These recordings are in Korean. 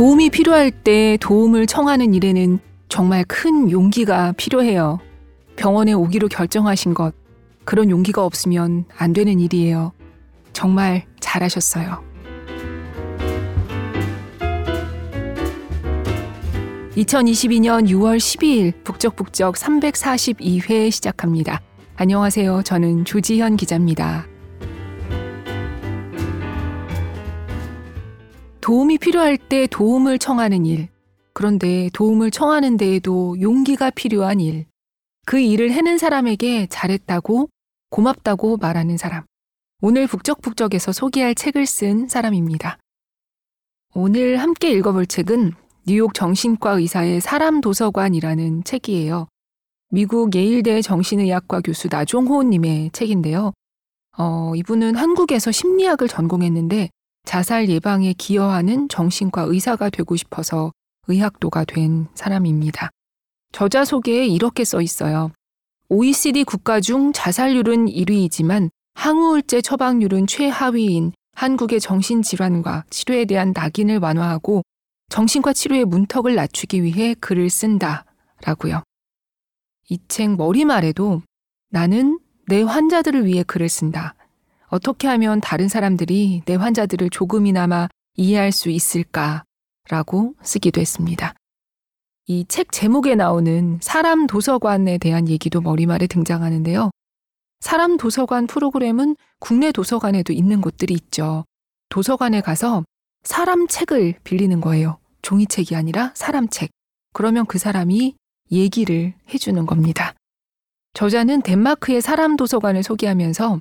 도움이 필요할 때 도움을 청하는 일에는 정말 큰 용기가 필요해요. 병원에 오기로 결정하신 것, 그런 용기가 없으면 안 되는 일이에요. 정말 잘하셨어요. 2022년 6월 12일 북적북적 342회 시작합니다. 안녕하세요. 저는 조지현 기자입니다. 도움이 필요할 때 도움을 청하는 일. 그런데 도움을 청하는 데에도 용기가 필요한 일. 그 일을 해낸 사람에게 잘했다고, 고맙다고 말하는 사람. 오늘 북적북적에서 소개할 책을 쓴 사람입니다. 오늘 함께 읽어볼 책은 뉴욕 정신과 의사의 사람 도서관이라는 책이에요. 미국 예일대 정신의학과 교수 나종호님의 책인데요. 어, 이분은 한국에서 심리학을 전공했는데 자살 예방에 기여하는 정신과 의사가 되고 싶어서 의학도가 된 사람입니다. 저자 소개에 이렇게 써 있어요. OECD 국가 중 자살률은 1위이지만 항우울제 처방률은 최하위인 한국의 정신질환과 치료에 대한 낙인을 완화하고 정신과 치료의 문턱을 낮추기 위해 글을 쓴다. 라고요. 이 책 머리말에도 나는 내 환자들을 위해 글을 쓴다. 어떻게 하면 다른 사람들이 내 환자들을 조금이나마 이해할 수 있을까? 라고 쓰기도 했습니다. 이 책 제목에 나오는 사람 도서관에 대한 얘기도 머리말에 등장하는데요. 사람 도서관 프로그램은 국내 도서관에도 있는 곳들이 있죠. 도서관에 가서 사람 책을 빌리는 거예요. 종이책이 아니라 사람 책. 그러면 그 사람이 얘기를 해주는 겁니다. 저자는 덴마크의 사람 도서관을 소개하면서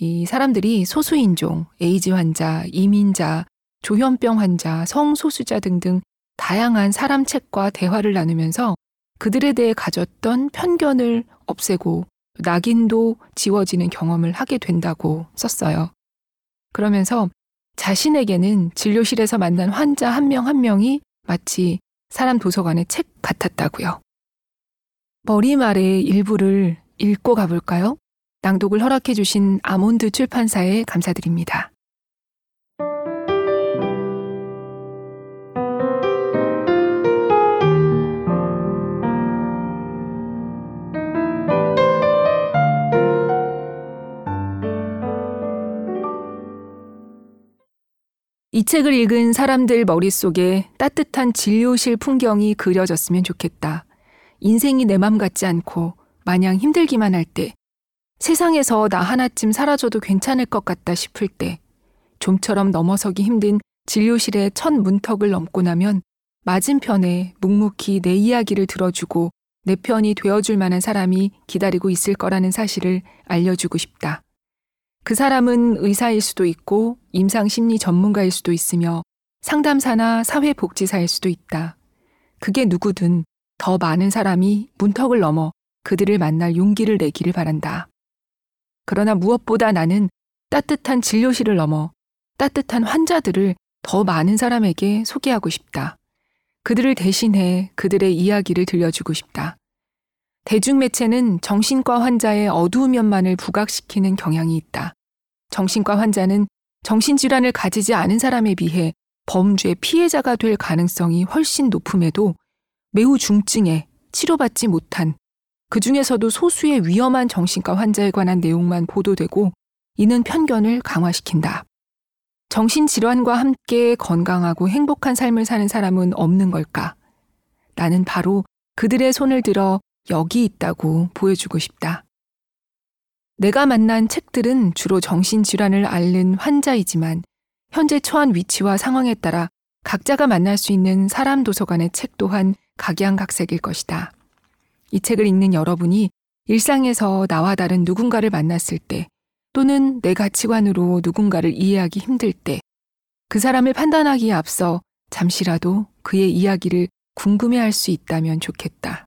이 사람들이 소수인종, 에이즈 환자, 이민자, 조현병 환자, 성소수자 등등 다양한 사람 책과 대화를 나누면서 그들에 대해 가졌던 편견을 없애고 낙인도 지워지는 경험을 하게 된다고 썼어요. 그러면서 자신에게는 진료실에서 만난 환자 한 명한 한 명이 마치 사람 도서관의 책 같았다고요. 머리말의 일부를 읽고 가볼까요? 낭독을 허락해 주신 아몬드 출판사에 감사드립니다. 이 책을 읽은 사람들 머릿속에 따뜻한 진료실 풍경이 그려졌으면 좋겠다. 인생이 내 맘 같지 않고 마냥 힘들기만 할 때, 세상에서 나 하나쯤 사라져도 괜찮을 것 같다 싶을 때, 좀처럼 넘어서기 힘든 진료실의 첫 문턱을 넘고 나면 맞은편에 묵묵히 내 이야기를 들어주고 내 편이 되어줄 만한 사람이 기다리고 있을 거라는 사실을 알려주고 싶다. 그 사람은 의사일 수도 있고 임상심리 전문가일 수도 있으며 상담사나 사회복지사일 수도 있다. 그게 누구든 더 많은 사람이 문턱을 넘어 그들을 만날 용기를 내기를 바란다. 그러나 무엇보다 나는 따뜻한 진료실을 넘어 따뜻한 환자들을 더 많은 사람에게 소개하고 싶다. 그들을 대신해 그들의 이야기를 들려주고 싶다. 대중매체는 정신과 환자의 어두운 면만을 부각시키는 경향이 있다. 정신과 환자는 정신질환을 가지지 않은 사람에 비해 범죄 피해자가 될 가능성이 훨씬 높음에도 매우 중증에 치료받지 못한 그 중에서도 소수의 위험한 정신과 환자에 관한 내용만 보도되고 이는 편견을 강화시킨다. 정신질환과 함께 건강하고 행복한 삶을 사는 사람은 없는 걸까? 나는 바로 그들의 손을 들어 여기 있다고 보여주고 싶다. 내가 만난 책들은 주로 정신질환을 앓는 환자이지만 현재 처한 위치와 상황에 따라 각자가 만날 수 있는 사람 도서관의 책 또한 각양각색일 것이다. 이 책을 읽는 여러분이 일상에서 나와 다른 누군가를 만났을 때 또는 내 가치관으로 누군가를 이해하기 힘들 때 그 사람을 판단하기에 앞서 잠시라도 그의 이야기를 궁금해 할 수 있다면 좋겠다.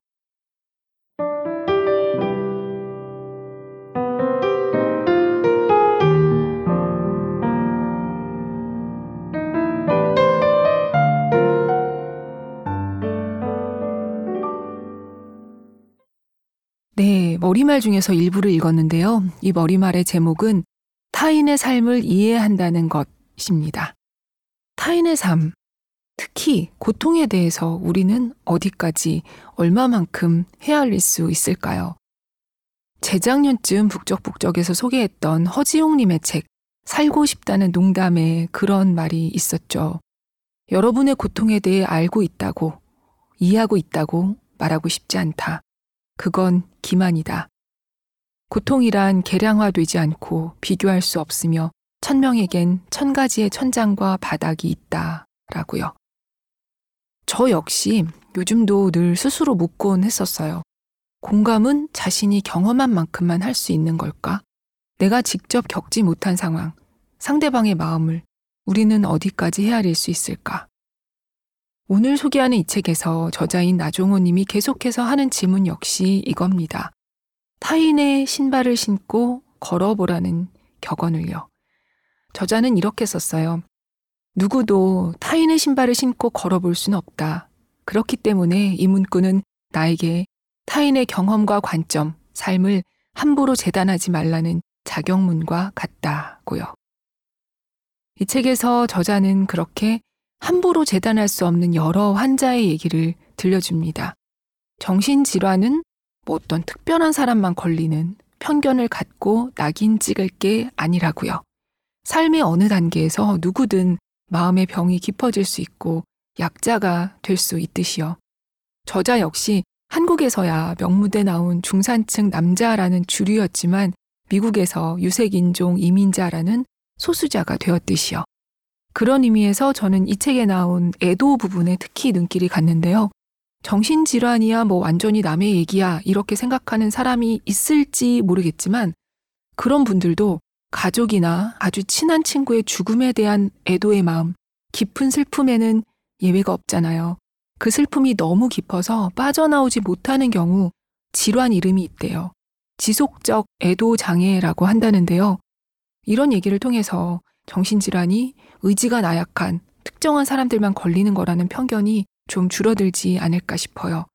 머리말 중에서 일부를 읽었는데요. 이 머리말의 제목은 타인의 삶을 이해한다는 것입니다. 타인의 삶. 특히 고통에 대해서 우리는 어디까지 얼마만큼 헤아릴 수 있을까요? 재작년쯤 북적북적에서 소개했던 허지용님의 책 살고 싶다는 농담에 그런 말이 있었죠. 여러분의 고통에 대해 알고 있다고, 이해하고 있다고 말하고 싶지 않다. 그건 기만이다. 고통이란 계량화되지 않고 비교할 수 없으며 천명에겐 천 가지의 천장과 바닥이 있다. 라고요. 저 역시 요즘도 늘 스스로 묻곤 했었어요. 공감은 자신이 경험한 만큼만 할 수 있는 걸까? 내가 직접 겪지 못한 상황, 상대방의 마음을 우리는 어디까지 헤아릴 수 있을까? 오늘 소개하는 이 책에서 저자인 나종호 님이 계속해서 하는 질문 역시 이겁니다. 타인의 신발을 신고 걸어보라는 격언을요. 저자는 이렇게 썼어요. 누구도 타인의 신발을 신고 걸어볼 수는 없다. 그렇기 때문에 이 문구는 나에게 타인의 경험과 관점, 삶을 함부로 재단하지 말라는 자경문과 같다고요. 이 책에서 저자는 그렇게 함부로 재단할 수 없는 여러 환자의 얘기를 들려줍니다. 정신질환은 뭐 어떤 특별한 사람만 걸리는 편견을 갖고 낙인 찍을 게 아니라고요. 삶의 어느 단계에서 누구든 마음의 병이 깊어질 수 있고 약자가 될 수 있듯이요. 저자 역시 한국에서야 명무대 나온 중산층 남자라는 주류였지만 미국에서 유색인종 이민자라는 소수자가 되었듯이요. 그런 의미에서 저는 이 책에 나온 애도 부분에 특히 눈길이 갔는데요. 정신질환이야 뭐 완전히 남의 얘기야 이렇게 생각하는 사람이 있을지 모르겠지만 그런 분들도 가족이나 아주 친한 친구의 죽음에 대한 애도의 마음, 깊은 슬픔에는 예외가 없잖아요. 그 슬픔이 너무 깊어서 빠져나오지 못하는 경우 질환 이름이 있대요. 지속적 애도 장애라고 한다는데요. 이런 얘기를 통해서 정신질환이 의지가 나약한 특정한 사람들만 걸리는 거라는 편견이 좀 줄어들지 않을까 싶어요.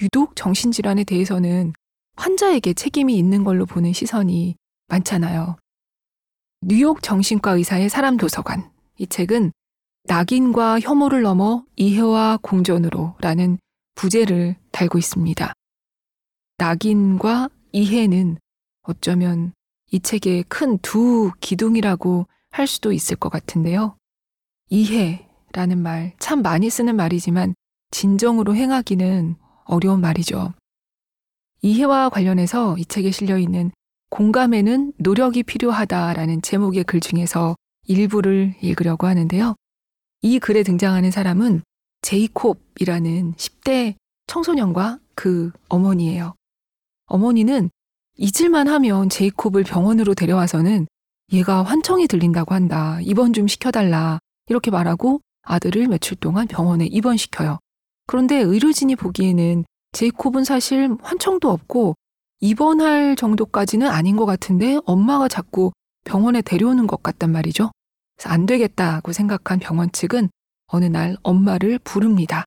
유독 정신질환에 대해서는 환자에게 책임이 있는 걸로 보는 시선이 많잖아요. 뉴욕 정신과 의사의 사람 도서관. 이 책은 낙인과 혐오를 넘어 이해와 공존으로 라는 부제를 달고 있습니다. 낙인과 이해는 어쩌면 이 책의 큰 두 기둥이라고 할 수도 있을 것 같은데요. 이해라는 말 참 많이 쓰는 말이지만 진정으로 행하기는 어려운 말이죠. 이해와 관련해서 이 책에 실려 있는 공감에는 노력이 필요하다라는 제목의 글 중에서 일부를 읽으려고 하는데요. 이 글에 등장하는 사람은 제이콥이라는 10대 청소년과 그 어머니예요. 어머니는 잊을만 하면 제이콥을 병원으로 데려와서는 얘가 환청이 들린다고 한다. 입원 좀 시켜달라. 이렇게 말하고 아들을 며칠 동안 병원에 입원시켜요. 그런데 의료진이 보기에는 제이콥은 사실 환청도 없고 입원할 정도까지는 아닌 것 같은데 엄마가 자꾸 병원에 데려오는 것 같단 말이죠. 안 되겠다고 생각한 병원 측은 어느 날 엄마를 부릅니다.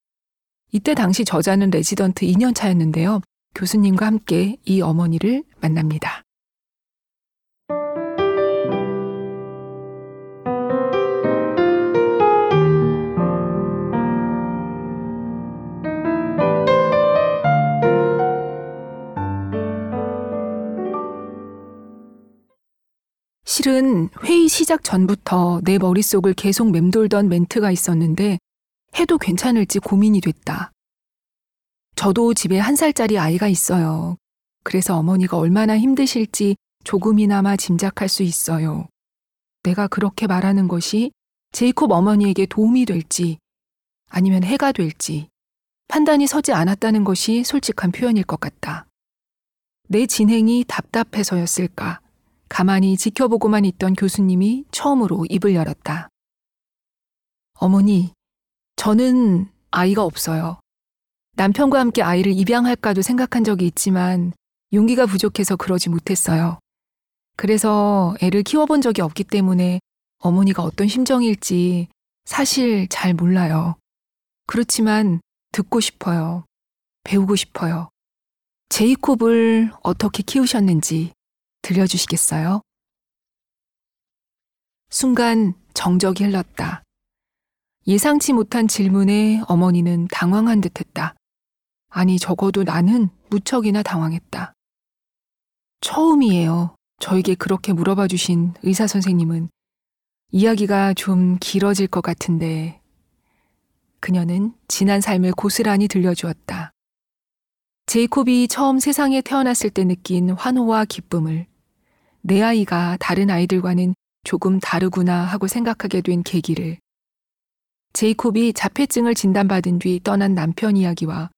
이때 당시 저자는 레지던트 2년 차였는데요. 교수님과 함께 이 어머니를 만납니다. 실은 회의 시작 전부터 내 머릿속을 계속 맴돌던 멘트가 있었는데 해도 괜찮을지 고민이 됐다. 저도 집에 한 살짜리 아이가 있어요. 그래서 어머니가 얼마나 힘드실지 조금이나마 짐작할 수 있어요. 내가 그렇게 말하는 것이 제이콥 어머니에게 도움이 될지 아니면 해가 될지 판단이 서지 않았다는 것이 솔직한 표현일 것 같다. 내 진행이 답답해서였을까? 가만히 지켜보고만 있던 교수님이 처음으로 입을 열었다. 어머니, 저는 아이가 없어요. 남편과 함께 아이를 입양할까도 생각한 적이 있지만 용기가 부족해서 그러지 못했어요. 그래서 애를 키워본 적이 없기 때문에 어머니가 어떤 심정일지 사실 잘 몰라요. 그렇지만 듣고 싶어요. 배우고 싶어요. 제이콥을 어떻게 키우셨는지 들려주시겠어요? 순간 정적이 흘렀다. 예상치 못한 질문에 어머니는 당황한 듯 했다. 아니, 적어도 나는 무척이나 당황했다. 처음이에요. 저에게 그렇게 물어봐 주신 의사 선생님은 이야기가 좀 길어질 것 같은데 그녀는 지난 삶을 고스란히 들려주었다. 제이콥이 처음 세상에 태어났을 때 느낀 환호와 기쁨을 내 아이가 다른 아이들과는 조금 다르구나 하고 생각하게 된 계기를 제이콥이 자폐증을 진단받은 뒤 떠난 남편 이야기와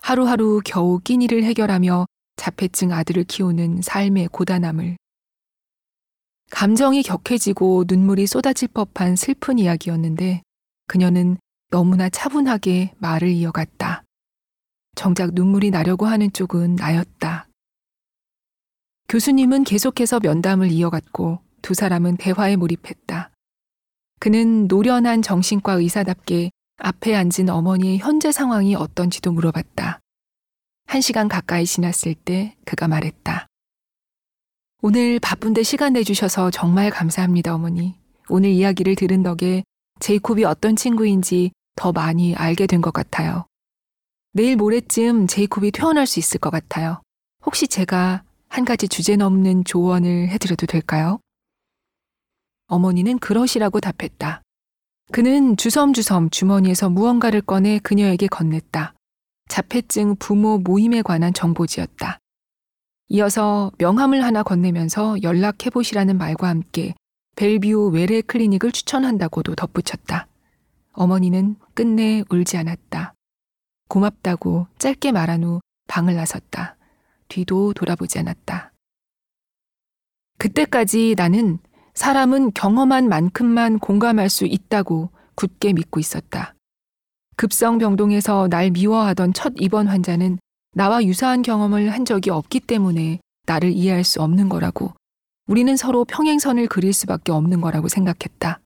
하루하루 겨우 끼니를 해결하며 자폐증 아들을 키우는 삶의 고단함을 감정이 격해지고 눈물이 쏟아질 법한 슬픈 이야기였는데 그녀는 너무나 차분하게 말을 이어갔다. 정작 눈물이 나려고 하는 쪽은 나였다. 교수님은 계속해서 면담을 이어갔고 두 사람은 대화에 몰입했다. 그는 노련한 정신과 의사답게 앞에 앉은 어머니의 현재 상황이 어떤지도 물어봤다. 한 시간 가까이 지났을 때 그가 말했다. 오늘 바쁜데 시간 내주셔서 정말 감사합니다, 어머니. 오늘 이야기를 들은 덕에 제이콥이 어떤 친구인지 더 많이 알게 된 것 같아요. 내일 모레쯤 제이콥이 퇴원할 수 있을 것 같아요. 혹시 제가 한 가지 주제 넘는 조언을 해드려도 될까요? 어머니는 그러시라고 답했다. 그는 주섬주섬 주머니에서 무언가를 꺼내 그녀에게 건넸다. 자폐증 부모 모임에 관한 정보지였다. 이어서 명함을 하나 건네면서 연락해보시라는 말과 함께 벨뷰 외래 클리닉을 추천한다고도 덧붙였다. 어머니는 끝내 울지 않았다. 고맙다고 짧게 말한 후 방을 나섰다. 뒤도 돌아보지 않았다. 그때까지 나는 사람은 경험한 만큼만 공감할 수 있다고 굳게 믿고 있었다. 급성병동에서 날 미워하던 첫 입원 환자는 나와 유사한 경험을 한 적이 없기 때문에 나를 이해할 수 없는 거라고 우리는 서로 평행선을 그릴 수밖에 없는 거라고 생각했다.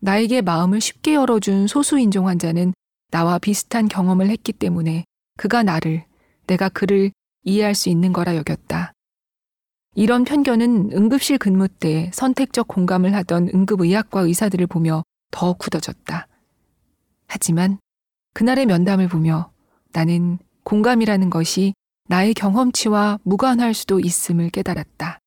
나에게 마음을 쉽게 열어준 소수인종 환자는 나와 비슷한 경험을 했기 때문에 그가 나를, 내가 그를 이해할 수 있는 거라 여겼다. 이런 편견은 응급실 근무 때 선택적 공감을 하던 응급의학과 의사들을 보며 더 굳어졌다. 하지만 그날의 면담을 보며 나는 공감이라는 것이 나의 경험치와 무관할 수도 있음을 깨달았다.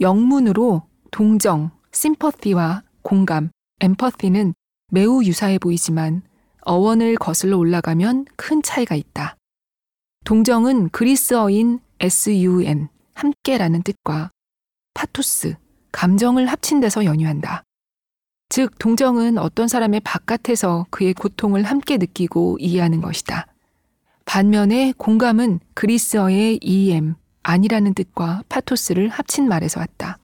영문으로 동정, 심퍼티와 공감, 엠퍼티는 매우 유사해 보이지만 어원을 거슬러 올라가면 큰 차이가 있다. 동정은 그리스어인 sun, 함께라는 뜻과 파토스, 감정을 합친 데서 연유한다. 즉, 동정은 어떤 사람의 바깥에서 그의 고통을 함께 느끼고 이해하는 것이다. 반면에 공감은 그리스어의 em, 아니라는 뜻과 파토스를 합친 말에서 왔다.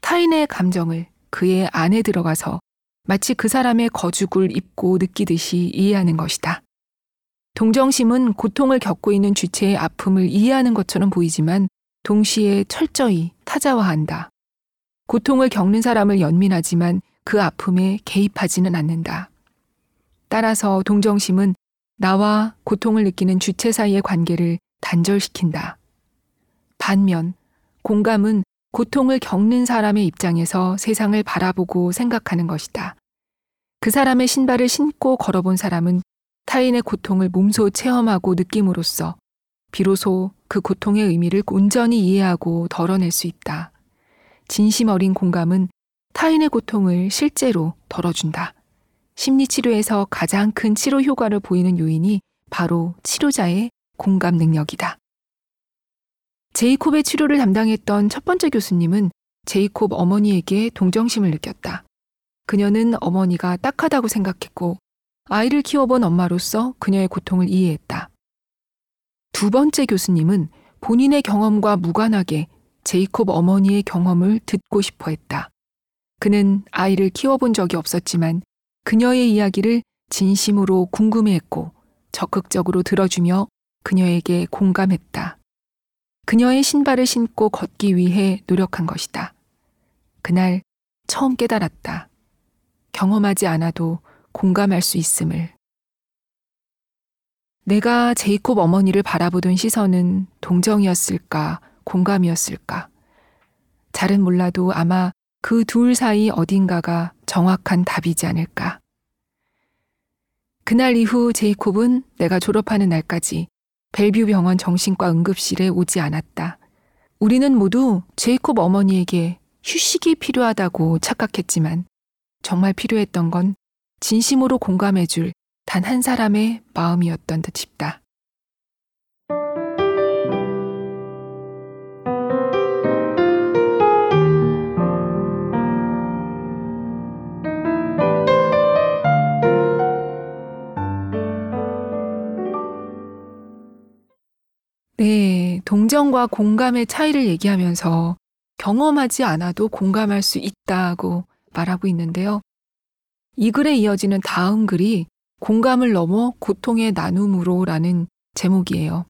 타인의 감정을 그의 안에 들어가서 마치 그 사람의 거죽을 입고 느끼듯이 이해하는 것이다. 동정심은 고통을 겪고 있는 주체의 아픔을 이해하는 것처럼 보이지만 동시에 철저히 타자화한다. 고통을 겪는 사람을 연민하지만 그 아픔에 개입하지는 않는다. 따라서 동정심은 나와 고통을 느끼는 주체 사이의 관계를 단절시킨다. 반면 공감은 고통을 겪는 사람의 입장에서 세상을 바라보고 생각하는 것이다. 그 사람의 신발을 신고 걸어본 사람은 타인의 고통을 몸소 체험하고 느낌으로써 비로소 그 고통의 의미를 온전히 이해하고 덜어낼 수 있다. 진심 어린 공감은 타인의 고통을 실제로 덜어준다. 심리치료에서 가장 큰 치료 효과를 보이는 요인이 바로 치료자의 공감 능력이다. 제이콥의 치료를 담당했던 첫 번째 교수님은 제이콥 어머니에게 동정심을 느꼈다. 그녀는 어머니가 딱하다고 생각했고 아이를 키워본 엄마로서 그녀의 고통을 이해했다. 두 번째 교수님은 본인의 경험과 무관하게 제이콥 어머니의 경험을 듣고 싶어 했다. 그는 아이를 키워본 적이 없었지만 그녀의 이야기를 진심으로 궁금해했고 적극적으로 들어주며 그녀에게 공감했다. 그녀의 신발을 신고 걷기 위해 노력한 것이다. 그날 처음 깨달았다. 경험하지 않아도 공감할 수 있음을. 내가 제이콥 어머니를 바라보던 시선은 동정이었을까, 공감이었을까. 잘은 몰라도 아마 그 둘 사이 어딘가가 정확한 답이지 않을까. 그날 이후 제이콥은 내가 졸업하는 날까지 벨뷰 병원 정신과 응급실에 오지 않았다. 우리는 모두 제이콥 어머니에게 휴식이 필요하다고 착각했지만 정말 필요했던 건 진심으로 공감해줄 단 한 사람의 마음이었던 듯 싶다. 네, 동정과 공감의 차이를 얘기하면서 경험하지 않아도 공감할 수 있다고 말하고 있는데요. 이 글에 이어지는 다음 글이 공감을 넘어 고통의 나눔으로 라는 제목이에요.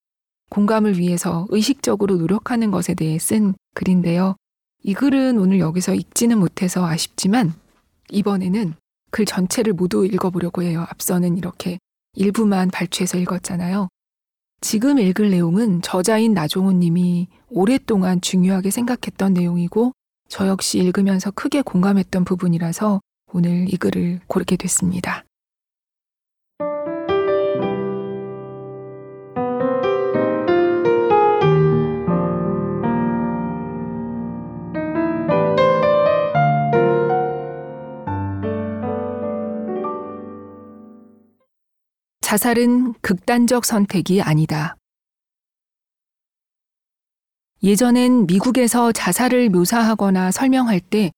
공감을 위해서 의식적으로 노력하는 것에 대해 쓴 글인데요. 이 글은 오늘 여기서 읽지는 못해서 아쉽지만 이번에는 글 전체를 모두 읽어보려고 해요. 앞서는 이렇게 일부만 발췌해서 읽었잖아요. 지금 읽을 내용은 저자인 나종훈 님이 오랫동안 중요하게 생각했던 내용이고 저 역시 읽으면서 크게 공감했던 부분이라서 오늘 이 글을 고르게 됐습니다. 자살은 극단적 선택이 아니다. 예전엔 미국에서 자살을 묘사하거나 설명할 때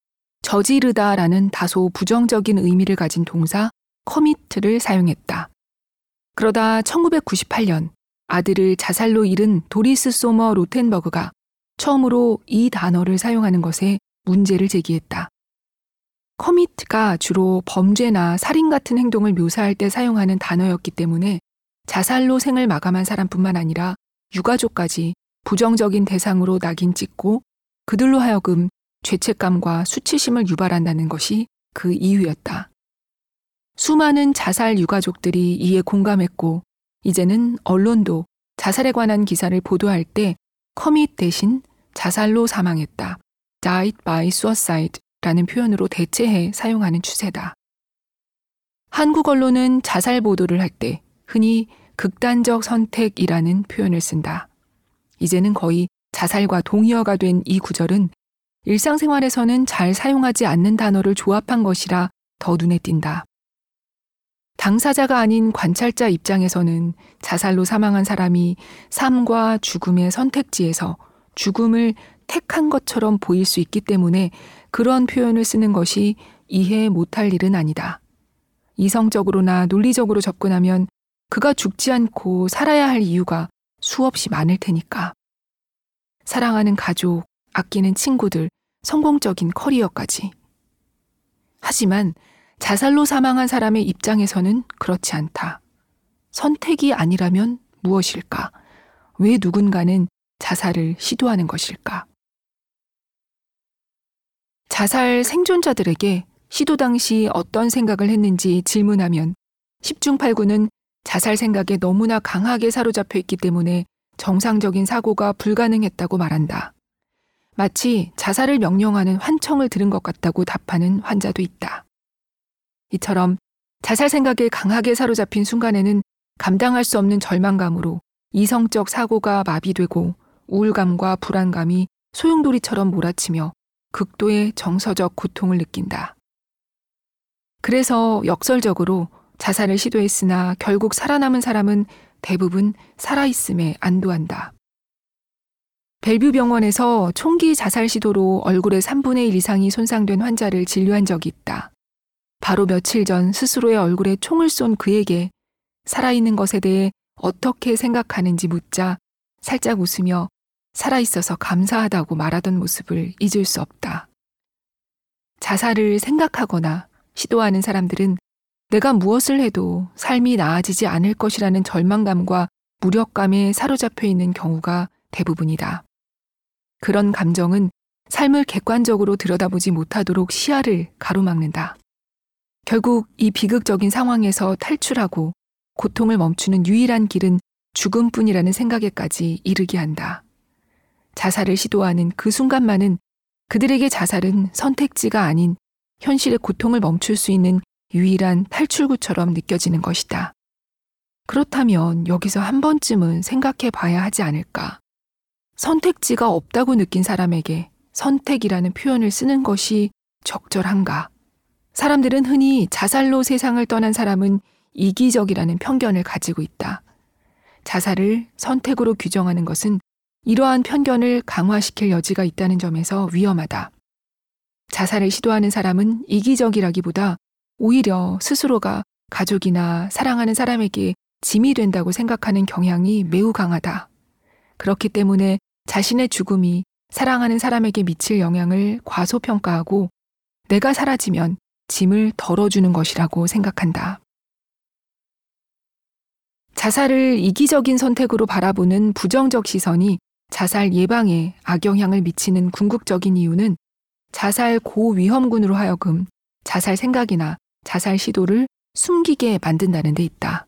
저지르다라는 다소 부정적인 의미를 가진 동사 commit을 사용했다. 그러다 1998년 아들을 자살로 잃은 도리스 소머 로텐버그가 처음으로 이 단어를 사용하는 것에 문제를 제기했다. commit이 주로 범죄나 살인 같은 행동을 묘사할 때 사용하는 단어였기 때문에 자살로 생을 마감한 사람뿐만 아니라 유가족까지 부정적인 대상으로 낙인 찍고 그들로 하여금 죄책감과 수치심을 유발한다는 것이 그 이유였다. 수많은 자살 유가족들이 이에 공감했고 이제는 언론도 자살에 관한 기사를 보도할 때 커밋 대신 자살로 사망했다. died by suicide 라는 표현으로 대체해 사용하는 추세다. 한국 언론은 자살 보도를 할 때 흔히 극단적 선택이라는 표현을 쓴다. 이제는 거의 자살과 동의어가 된 이 구절은 일상생활에서는 잘 사용하지 않는 단어를 조합한 것이라 더 눈에 띈다. 당사자가 아닌 관찰자 입장에서는 자살로 사망한 사람이 삶과 죽음의 선택지에서 죽음을 택한 것처럼 보일 수 있기 때문에 그런 표현을 쓰는 것이 이해 못할 일은 아니다. 이성적으로나 논리적으로 접근하면 그가 죽지 않고 살아야 할 이유가 수없이 많을 테니까. 사랑하는 가족, 아끼는 친구들, 성공적인 커리어까지. 하지만 자살로 사망한 사람의 입장에서는 그렇지 않다. 선택이 아니라면 무엇일까? 왜 누군가는 자살을 시도하는 것일까? 자살 생존자들에게 시도 당시 어떤 생각을 했는지 질문하면 10중 8구는 자살 생각에 너무나 강하게 사로잡혀 있기 때문에 정상적인 사고가 불가능했다고 말한다. 마치 자살을 명령하는 환청을 들은 것 같다고 답하는 환자도 있다. 이처럼 자살 생각에 강하게 사로잡힌 순간에는 감당할 수 없는 절망감으로 이성적 사고가 마비되고 우울감과 불안감이 소용돌이처럼 몰아치며 극도의 정서적 고통을 느낀다. 그래서 역설적으로 자살을 시도했으나 결국 살아남은 사람은 대부분 살아있음에 안도한다. 벨뷰 병원에서 총기 자살 시도로 얼굴의 3분의 1 이상이 손상된 환자를 진료한 적이 있다. 바로 며칠 전 스스로의 얼굴에 총을 쏜 그에게 살아있는 것에 대해 어떻게 생각하는지 묻자 살짝 웃으며 살아있어서 감사하다고 말하던 모습을 잊을 수 없다. 자살을 생각하거나 시도하는 사람들은 내가 무엇을 해도 삶이 나아지지 않을 것이라는 절망감과 무력감에 사로잡혀 있는 경우가 대부분이다. 그런 감정은 삶을 객관적으로 들여다보지 못하도록 시야를 가로막는다. 결국 이 비극적인 상황에서 탈출하고 고통을 멈추는 유일한 길은 죽음뿐이라는 생각에까지 이르게 한다. 자살을 시도하는 그 순간만은 그들에게 자살은 선택지가 아닌 현실의 고통을 멈출 수 있는 유일한 탈출구처럼 느껴지는 것이다. 그렇다면 여기서 한 번쯤은 생각해 봐야 하지 않을까. 선택지가 없다고 느낀 사람에게 선택이라는 표현을 쓰는 것이 적절한가? 사람들은 흔히 자살로 세상을 떠난 사람은 이기적이라는 편견을 가지고 있다. 자살을 선택으로 규정하는 것은 이러한 편견을 강화시킬 여지가 있다는 점에서 위험하다. 자살을 시도하는 사람은 이기적이라기보다 오히려 스스로가 가족이나 사랑하는 사람에게 짐이 된다고 생각하는 경향이 매우 강하다. 그렇기 때문에 자신의 죽음이 사랑하는 사람에게 미칠 영향을 과소평가하고 내가 사라지면 짐을 덜어주는 것이라고 생각한다. 자살을 이기적인 선택으로 바라보는 부정적 시선이 자살 예방에 악영향을 미치는 궁극적인 이유는 자살 고위험군으로 하여금 자살 생각이나 자살 시도를 숨기게 만든다는 데 있다.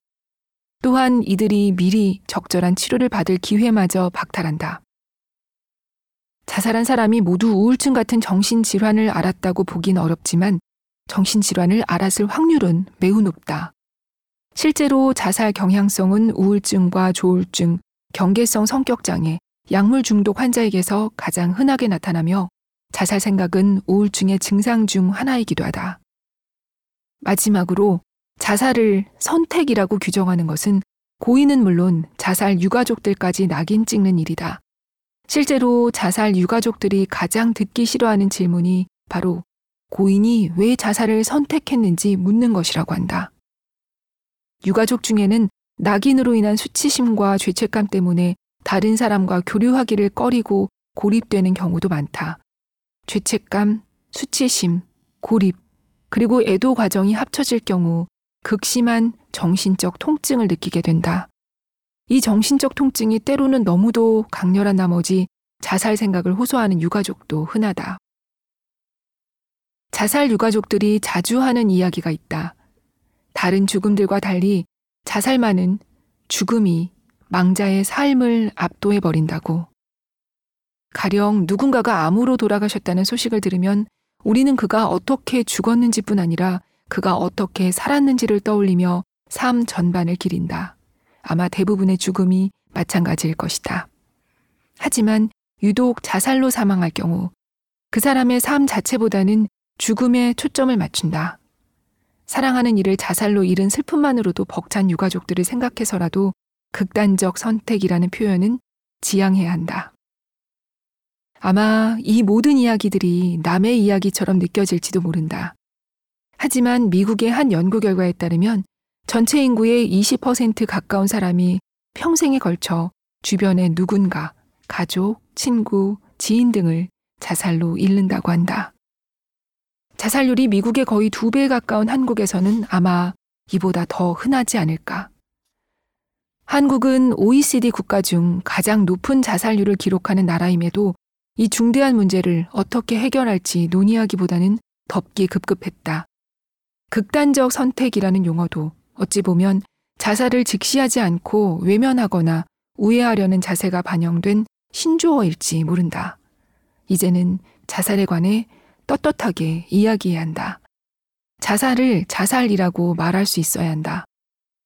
또한 이들이 미리 적절한 치료를 받을 기회마저 박탈한다. 자살한 사람이 모두 우울증 같은 정신질환을 알았다고 보긴 어렵지만 정신질환을 알았을 확률은 매우 높다. 실제로 자살 경향성은 우울증과 조울증, 경계성 성격장애, 약물 중독 환자에게서 가장 흔하게 나타나며 자살 생각은 우울증의 증상 중 하나이기도 하다. 마지막으로 자살을 선택이라고 규정하는 것은 고인은 물론 자살 유가족들까지 낙인 찍는 일이다. 실제로 자살 유가족들이 가장 듣기 싫어하는 질문이 바로 고인이 왜 자살을 선택했는지 묻는 것이라고 한다. 유가족 중에는 낙인으로 인한 수치심과 죄책감 때문에 다른 사람과 교류하기를 꺼리고 고립되는 경우도 많다. 죄책감, 수치심, 고립, 그리고 애도 과정이 합쳐질 경우 극심한 정신적 통증을 느끼게 된다. 이 정신적 통증이 때로는 너무도 강렬한 나머지 자살 생각을 호소하는 유가족도 흔하다. 자살 유가족들이 자주 하는 이야기가 있다. 다른 죽음들과 달리 자살만은 죽음이 망자의 삶을 압도해 버린다고. 가령 누군가가 암으로 돌아가셨다는 소식을 들으면 우리는 그가 어떻게 죽었는지 뿐 아니라 그가 어떻게 살았는지를 떠올리며 삶 전반을 기린다. 아마 대부분의 죽음이 마찬가지일 것이다. 하지만 유독 자살로 사망할 경우 그 사람의 삶 자체보다는 죽음에 초점을 맞춘다. 사랑하는 이를 자살로 잃은 슬픔만으로도 벅찬 유가족들을 생각해서라도 극단적 선택이라는 표현은 지양해야 한다. 아마 이 모든 이야기들이 남의 이야기처럼 느껴질지도 모른다. 하지만 미국의 한 연구 결과에 따르면 전체 인구의 20% 가까운 사람이 평생에 걸쳐 주변의 누군가, 가족, 친구, 지인 등을 자살로 잃는다고 한다. 자살률이 미국의 거의 두 배 가까운 한국에서는 아마 이보다 더 흔하지 않을까. 한국은 OECD 국가 중 가장 높은 자살률을 기록하는 나라임에도 이 중대한 문제를 어떻게 해결할지 논의하기보다는 덮기 급급했다. 극단적 선택이라는 용어도 어찌 보면 자살을 직시하지 않고 외면하거나 우회하려는 자세가 반영된 신조어일지 모른다. 이제는 자살에 관해 떳떳하게 이야기해야 한다. 자살을 자살이라고 말할 수 있어야 한다.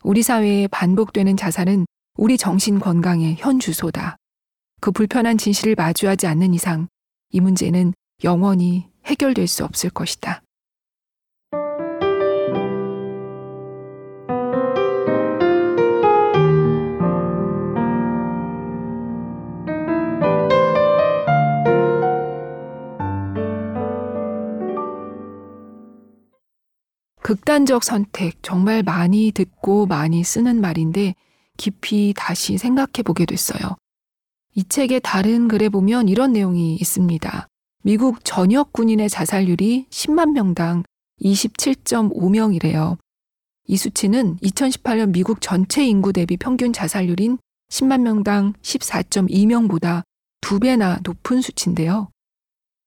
우리 사회에 반복되는 자살은 우리 정신 건강의 현 주소다. 그 불편한 진실을 마주하지 않는 이상 이 문제는 영원히 해결될 수 없을 것이다. 극단적 선택 정말 많이 듣고 많이 쓰는 말인데 깊이 다시 생각해 보게 됐어요. 이 책의 다른 글에 보면 이런 내용이 있습니다. 미국 전역 군인의 자살률이 10만 명당 27.5명이래요. 이 수치는 2018년 미국 전체 인구 대비 평균 자살률인 10만 명당 14.2명보다 두 배나 높은 수치인데요.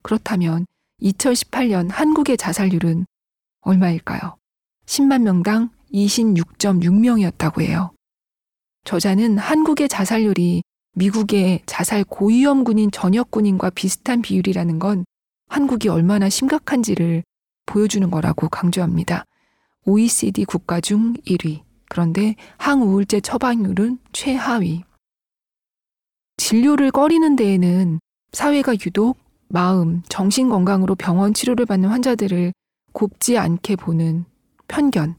그렇다면 2018년 한국의 자살률은 얼마일까요? 10만 명당 26.6명이었다고 해요. 저자는 한국의 자살률이 미국의 자살 고위험군인 전역군인과 비슷한 비율이라는 건 한국이 얼마나 심각한지를 보여주는 거라고 강조합니다. OECD 국가 중 1위. 그런데 항우울제 처방률은 최하위. 진료를 꺼리는 데에는 사회가 유독 마음, 정신 건강으로 병원 치료를 받는 환자들을 곱지 않게 보는 편견,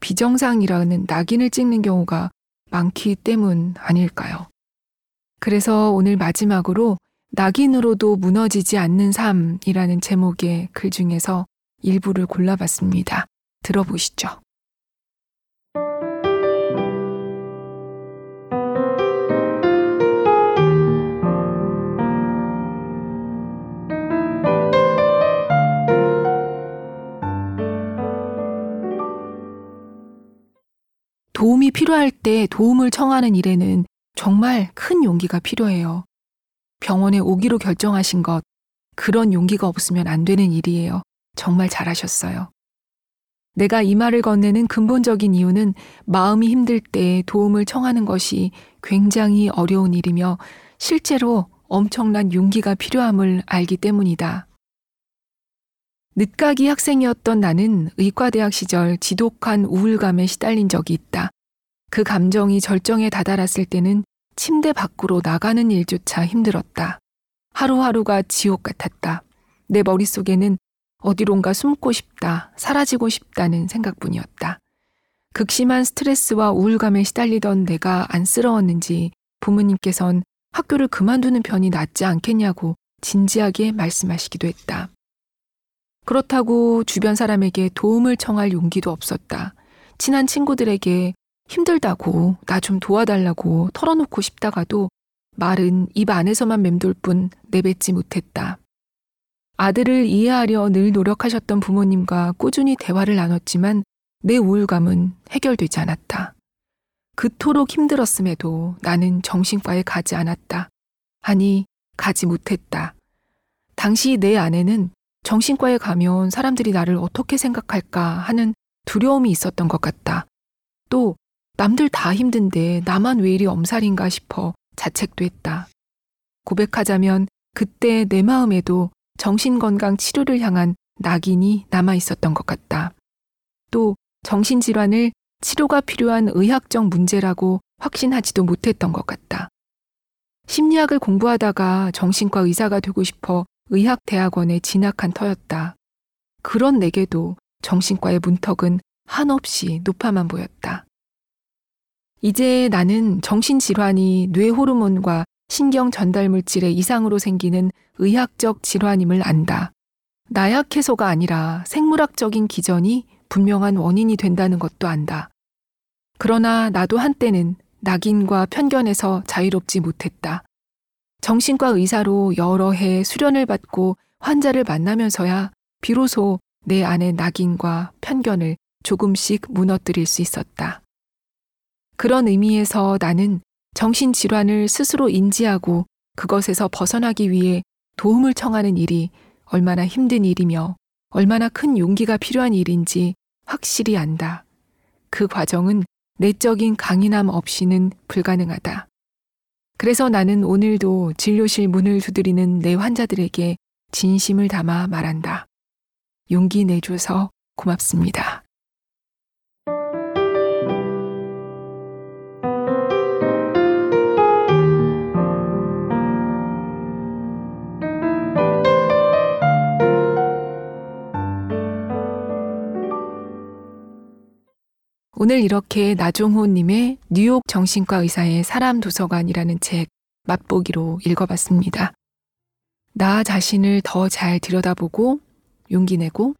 비정상이라는 낙인을 찍는 경우가 많기 때문 아닐까요? 그래서 오늘 마지막으로 낙인으로도 무너지지 않는 삶이라는 제목의 글 중에서 일부를 골라봤습니다. 들어보시죠. 도움이 필요할 때 도움을 청하는 일에는 정말 큰 용기가 필요해요. 병원에 오기로 결정하신 것, 그런 용기가 없으면 안 되는 일이에요. 정말 잘하셨어요. 내가 이 말을 건네는 근본적인 이유는 마음이 힘들 때 도움을 청하는 것이 굉장히 어려운 일이며 실제로 엄청난 용기가 필요함을 알기 때문이다. 늦가기 학생이었던 나는 의과대학 시절 지독한 우울감에 시달린 적이 있다. 그 감정이 절정에 다다랐을 때는 침대 밖으로 나가는 일조차 힘들었다. 하루하루가 지옥 같았다. 내 머릿속에는 어디론가 숨고 싶다, 사라지고 싶다는 생각뿐이었다. 극심한 스트레스와 우울감에 시달리던 내가 안쓰러웠는지 부모님께선 학교를 그만두는 편이 낫지 않겠냐고 진지하게 말씀하시기도 했다. 그렇다고 주변 사람에게 도움을 청할 용기도 없었다. 친한 친구들에게 힘들다고 나 좀 도와달라고 털어놓고 싶다가도 말은 입 안에서만 맴돌 뿐 내뱉지 못했다. 아들을 이해하려 늘 노력하셨던 부모님과 꾸준히 대화를 나눴지만 내 우울감은 해결되지 않았다. 그토록 힘들었음에도 나는 정신과에 가지 않았다. 아니, 가지 못했다. 당시 내 안에는 정신과에 가면 사람들이 나를 어떻게 생각할까 하는 두려움이 있었던 것 같다. 또 남들 다 힘든데 나만 왜 이리 엄살인가 싶어 자책도 했다. 고백하자면 그때 내 마음에도 정신건강 치료를 향한 낙인이 남아 있었던 것 같다. 또 정신질환을 치료가 필요한 의학적 문제라고 확신하지도 못했던 것 같다. 심리학을 공부하다가 정신과 의사가 되고 싶어 의학대학원에 진학한 터였다. 그런 내게도 정신과의 문턱은 한없이 높아만 보였다. 이제 나는 정신질환이 뇌호르몬과 신경 전달 물질의 이상으로 생기는 의학적 질환임을 안다. 나약 해소가 아니라 생물학적인 기전이 분명한 원인이 된다는 것도 안다. 그러나 나도 한때는 낙인과 편견에서 자유롭지 못했다. 정신과 의사로 여러 해 수련을 받고 환자를 만나면서야 비로소 내 안의 낙인과 편견을 조금씩 무너뜨릴 수 있었다. 그런 의미에서 나는 정신질환을 스스로 인지하고 그것에서 벗어나기 위해 도움을 청하는 일이 얼마나 힘든 일이며 얼마나 큰 용기가 필요한 일인지 확실히 안다. 그 과정은 내적인 강인함 없이는 불가능하다. 그래서 나는 오늘도 진료실 문을 두드리는 내 환자들에게 진심을 담아 말한다. 용기 내줘서 고맙습니다. 오늘 이렇게 나종호님의 뉴욕 정신과 의사의 사람 도서관이라는 책 맛보기로 읽어봤습니다. 나 자신을 더 잘 들여다보고 용기 내고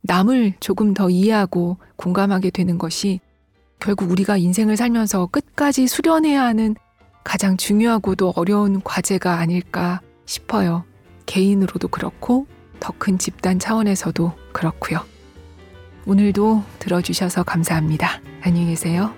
남을 조금 더 이해하고 공감하게 되는 것이 결국 우리가 인생을 살면서 끝까지 수련해야 하는 가장 중요하고도 어려운 과제가 아닐까 싶어요. 개인으로도 그렇고 더 큰 집단 차원에서도 그렇고요. 오늘도 들어주셔서 감사합니다. 안녕히 계세요.